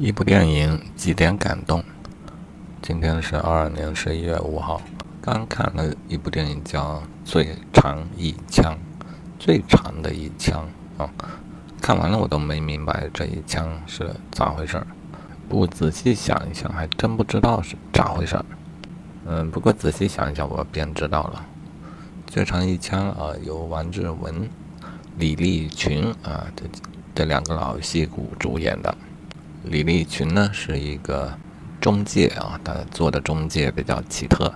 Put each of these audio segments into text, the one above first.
一部电影几点感动？今天是二二年十一月五号，刚看了一部电影叫《最长一枪》，最长的一枪啊！看完了我都没明白这一枪是咋回事儿，不仔细想一想还真不知道是咋回事儿。嗯，不过仔细想一想我便知道了，《最长一枪》啊，由王志文、李立群啊这这两个老戏骨主演的。李立群呢是一个中介啊，他做的中介比较奇特，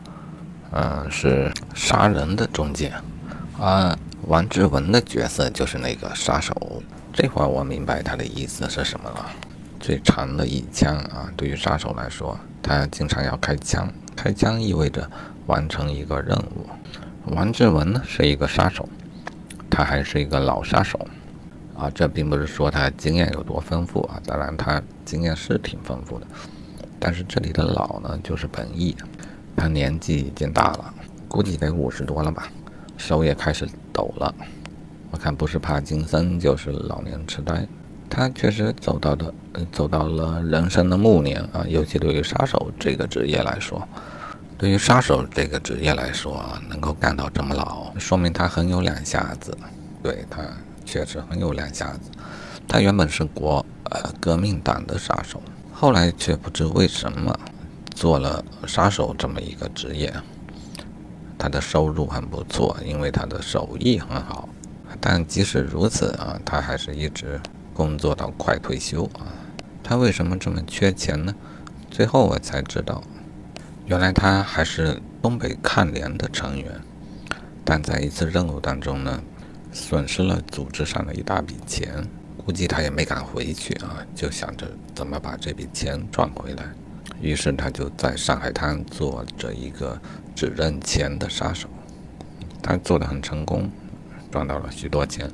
嗯，是杀人的中介。啊，王志文的角色就是那个杀手。这会儿我明白他的意思是什么了。最长的一枪啊，对于杀手来说，他经常要开枪，开枪意味着完成一个任务。王志文呢是一个杀手，他还是一个老杀手。啊，这并不是说他经验有多丰富啊，当然他经验是挺丰富的，但是这里的老呢，就是本意，他年纪已经大了，估计得五十多了吧，手也开始抖了，我看不是帕金森就是老年痴呆，他确实走到的，走到了人生的暮年啊，尤其对于杀手这个职业来说，对于杀手这个职业来说啊，能够干到这么老，说明他很有两下子，对他。确实很有两下子。他原本是国呃革命党的杀手，后来却不知为什么做了杀手这么一个职业。他的收入很不错，因为他的手艺很好。但即使如此啊，他还是一直工作到快退休啊。他为什么这么缺钱呢？最后我才知道，原来他还是东北抗联的成员，但在一次任务当中呢。损失了组织上的一大笔钱，估计他也没敢回去啊，就想着怎么把这笔钱赚回来。于是他就在上海滩做着一个只认钱的杀手，他做的很成功，赚到了许多钱。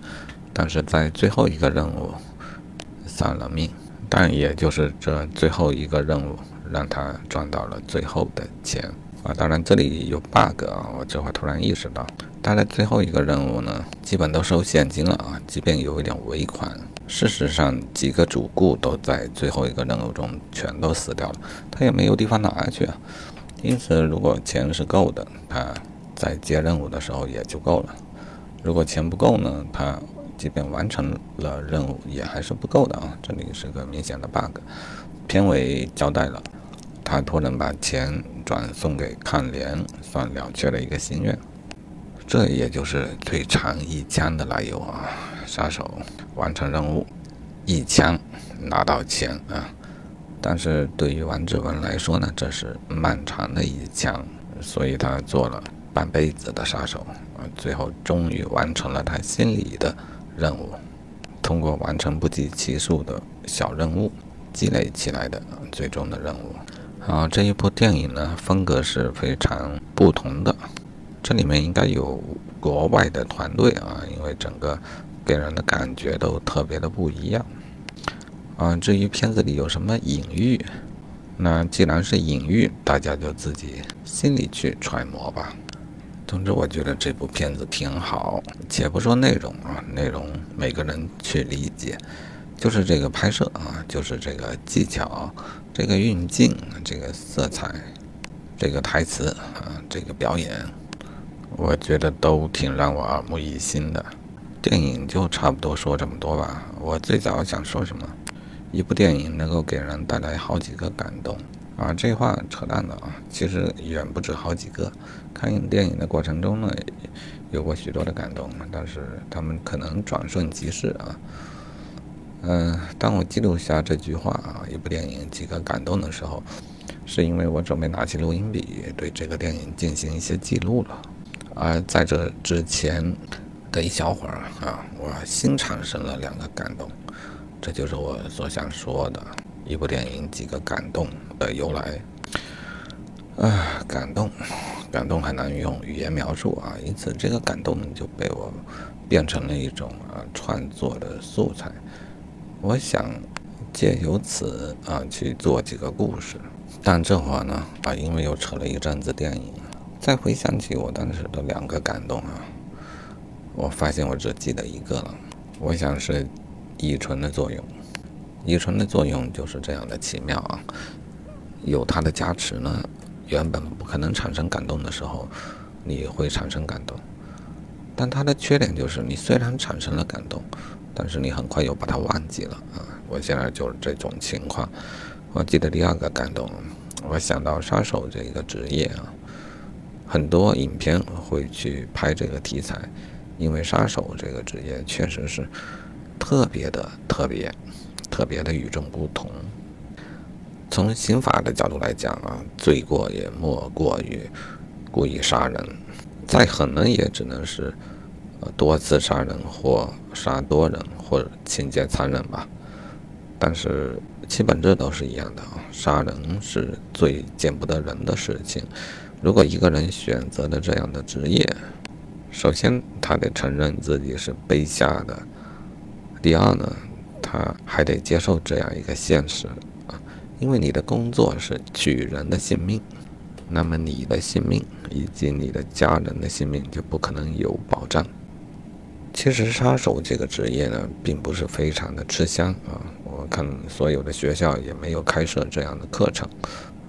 但是在最后一个任务丧了命，但也就是这最后一个任务让他赚到了最后的钱啊。当然这里有 bug 啊，我这会突然意识到。他的最后一个任务呢，基本都收现金了啊，即便有一点尾款。事实上，几个主顾都在最后一个任务中全都死掉了，他也没有地方拿去啊。因此，如果钱是够的，他在接任务的时候也就够了；如果钱不够呢，他即便完成了任务也还是不够的啊。这里是个明显的 bug。片尾交代了，他托人把钱转送给抗联，算了却了一个心愿。这也就是最长一枪的来由啊！杀手完成任务，一枪拿到钱啊！但是对于王志文来说呢，这是漫长的一枪，所以他做了半辈子的杀手啊，最后终于完成了他心里的任务。通过完成不计其数的小任务，积累起来的最终的任务。好，这一部电影呢，风格是非常不同的。这里面应该有国外的团队啊，因为整个给人的感觉都特别的不一样。啊，至于片子里有什么隐喻，那既然是隐喻，大家就自己心里去揣摩吧。总之，我觉得这部片子挺好。且不说内容啊，内容每个人去理解，就是这个拍摄啊，就是这个技巧，这个运镜，这个色彩，这个台词啊，这个表演。我觉得都挺让我耳目一新的。电影就差不多说这么多吧。我最早想说什么？一部电影能够给人带来好几个感动啊？这话扯淡的啊！其实远不止好几个。看影电影的过程中呢，有过许多的感动，但是他们可能转瞬即逝啊。嗯，当我记录下这句话啊，一部电影几个感动的时候，是因为我准备拿起录音笔，对这个电影进行一些记录了。而在这之前的一小会儿啊，我新产生了两个感动，这就是我所想说的一部电影几个感动的由来。啊，感动，感动很难用语言描述啊，因此这个感动就被我变成了一种啊创作的素材。我想借由此啊去做几个故事，但这会儿呢啊，因为又扯了一阵子电影。再回想起我当时的两个感动啊，我发现我只记得一个了。我想是乙醇的作用，乙醇的作用就是这样的奇妙啊！有它的加持呢，原本不可能产生感动的时候，你会产生感动。但它的缺点就是，你虽然产生了感动，但是你很快又把它忘记了啊！我现在就是这种情况。我记得第二个感动，我想到杀手这个职业啊，很多影片会去拍这个题材，因为杀手这个职业确实是特别的特别，特别的与众不同。从刑法的角度来讲啊，罪过也莫过于故意杀人，再狠呢也只能是多次杀人或杀多人或者情节残忍吧。但是其本质都是一样的啊，杀人是最见不得人的事情。如果一个人选择了这样的职业，首先他得承认自己是卑下的；第二呢，他还得接受这样一个现实啊，因为你的工作是取人的性命，那么你的性命以及你的家人的性命就不可能有保障。其实杀手这个职业呢，并不是非常的吃香啊。我看所有的学校也没有开设这样的课程。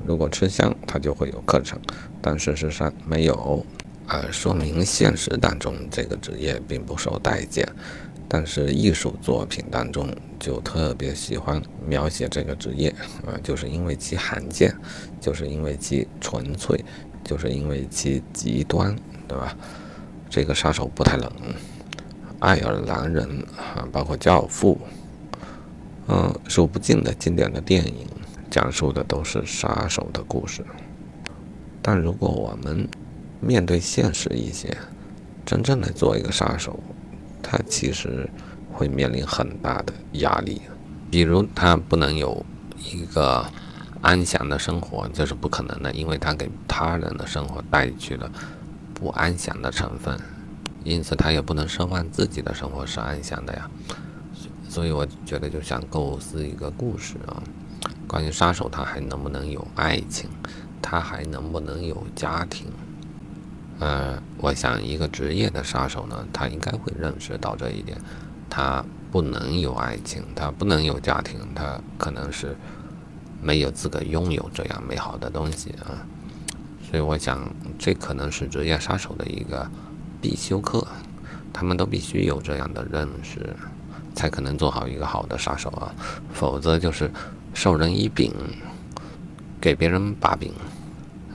如果吃香，它就会有课程，但事实上没有，呃，说明现实当中这个职业并不受待见。但是艺术作品当中就特别喜欢描写这个职业啊，就是因为其罕见，就是因为其纯粹，就是因为其极端，对吧？这个杀手不太冷。爱尔兰人啊，包括《教父》，嗯，数不尽的经典的电影，讲述的都是杀手的故事。但如果我们面对现实一些，真正的做一个杀手，他其实会面临很大的压力。比如，他不能有一个安详的生活，这是不可能的，因为他给他人的生活带去了不安详的成分。因此，他也不能奢望自己的生活是安详的呀。所以，我觉得就想构思一个故事啊，关于杀手，他还能不能有爱情？他还能不能有家庭？呃，我想一个职业的杀手呢，他应该会认识到这一点：他不能有爱情，他不能有家庭，他可能是没有资格拥有这样美好的东西啊。所以，我想这可能是职业杀手的一个。必修课，他们都必须有这样的认识，才可能做好一个好的杀手啊！否则就是授人以柄，给别人把柄，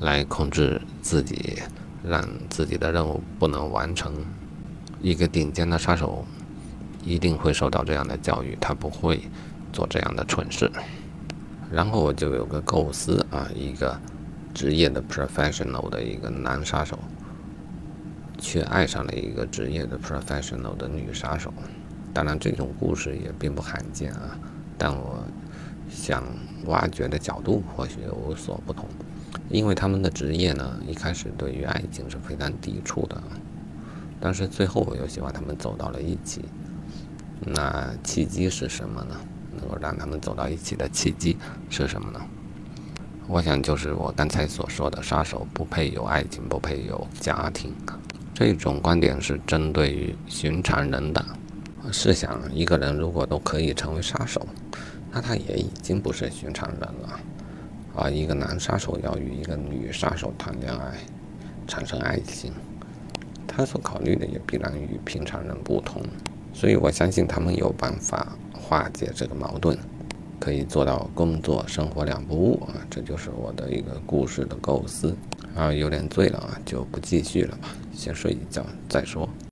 来控制自己，让自己的任务不能完成。一个顶尖的杀手一定会受到这样的教育，他不会做这样的蠢事。然后我就有个构思啊，一个职业的 professional 的一个男杀手。却爱上了一个职业的 professional 的女杀手，当然这种故事也并不罕见啊。但我想挖掘的角度或许有所不同，因为他们的职业呢，一开始对于爱情是非常抵触的，但是最后我又希望他们走到了一起。那契机是什么呢？能够让他们走到一起的契机是什么呢？我想就是我刚才所说的，杀手不配有爱情，不配有家庭。这种观点是针对于寻常人的。试想，一个人如果都可以成为杀手，那他也已经不是寻常人了。啊一个男杀手要与一个女杀手谈恋爱，产生爱情，他所考虑的也必然与平常人不同。所以我相信他们有办法化解这个矛盾，可以做到工作生活两不误啊！这就是我的一个故事的构思。啊，有点醉了啊，就不继续了吧，先睡一觉再说。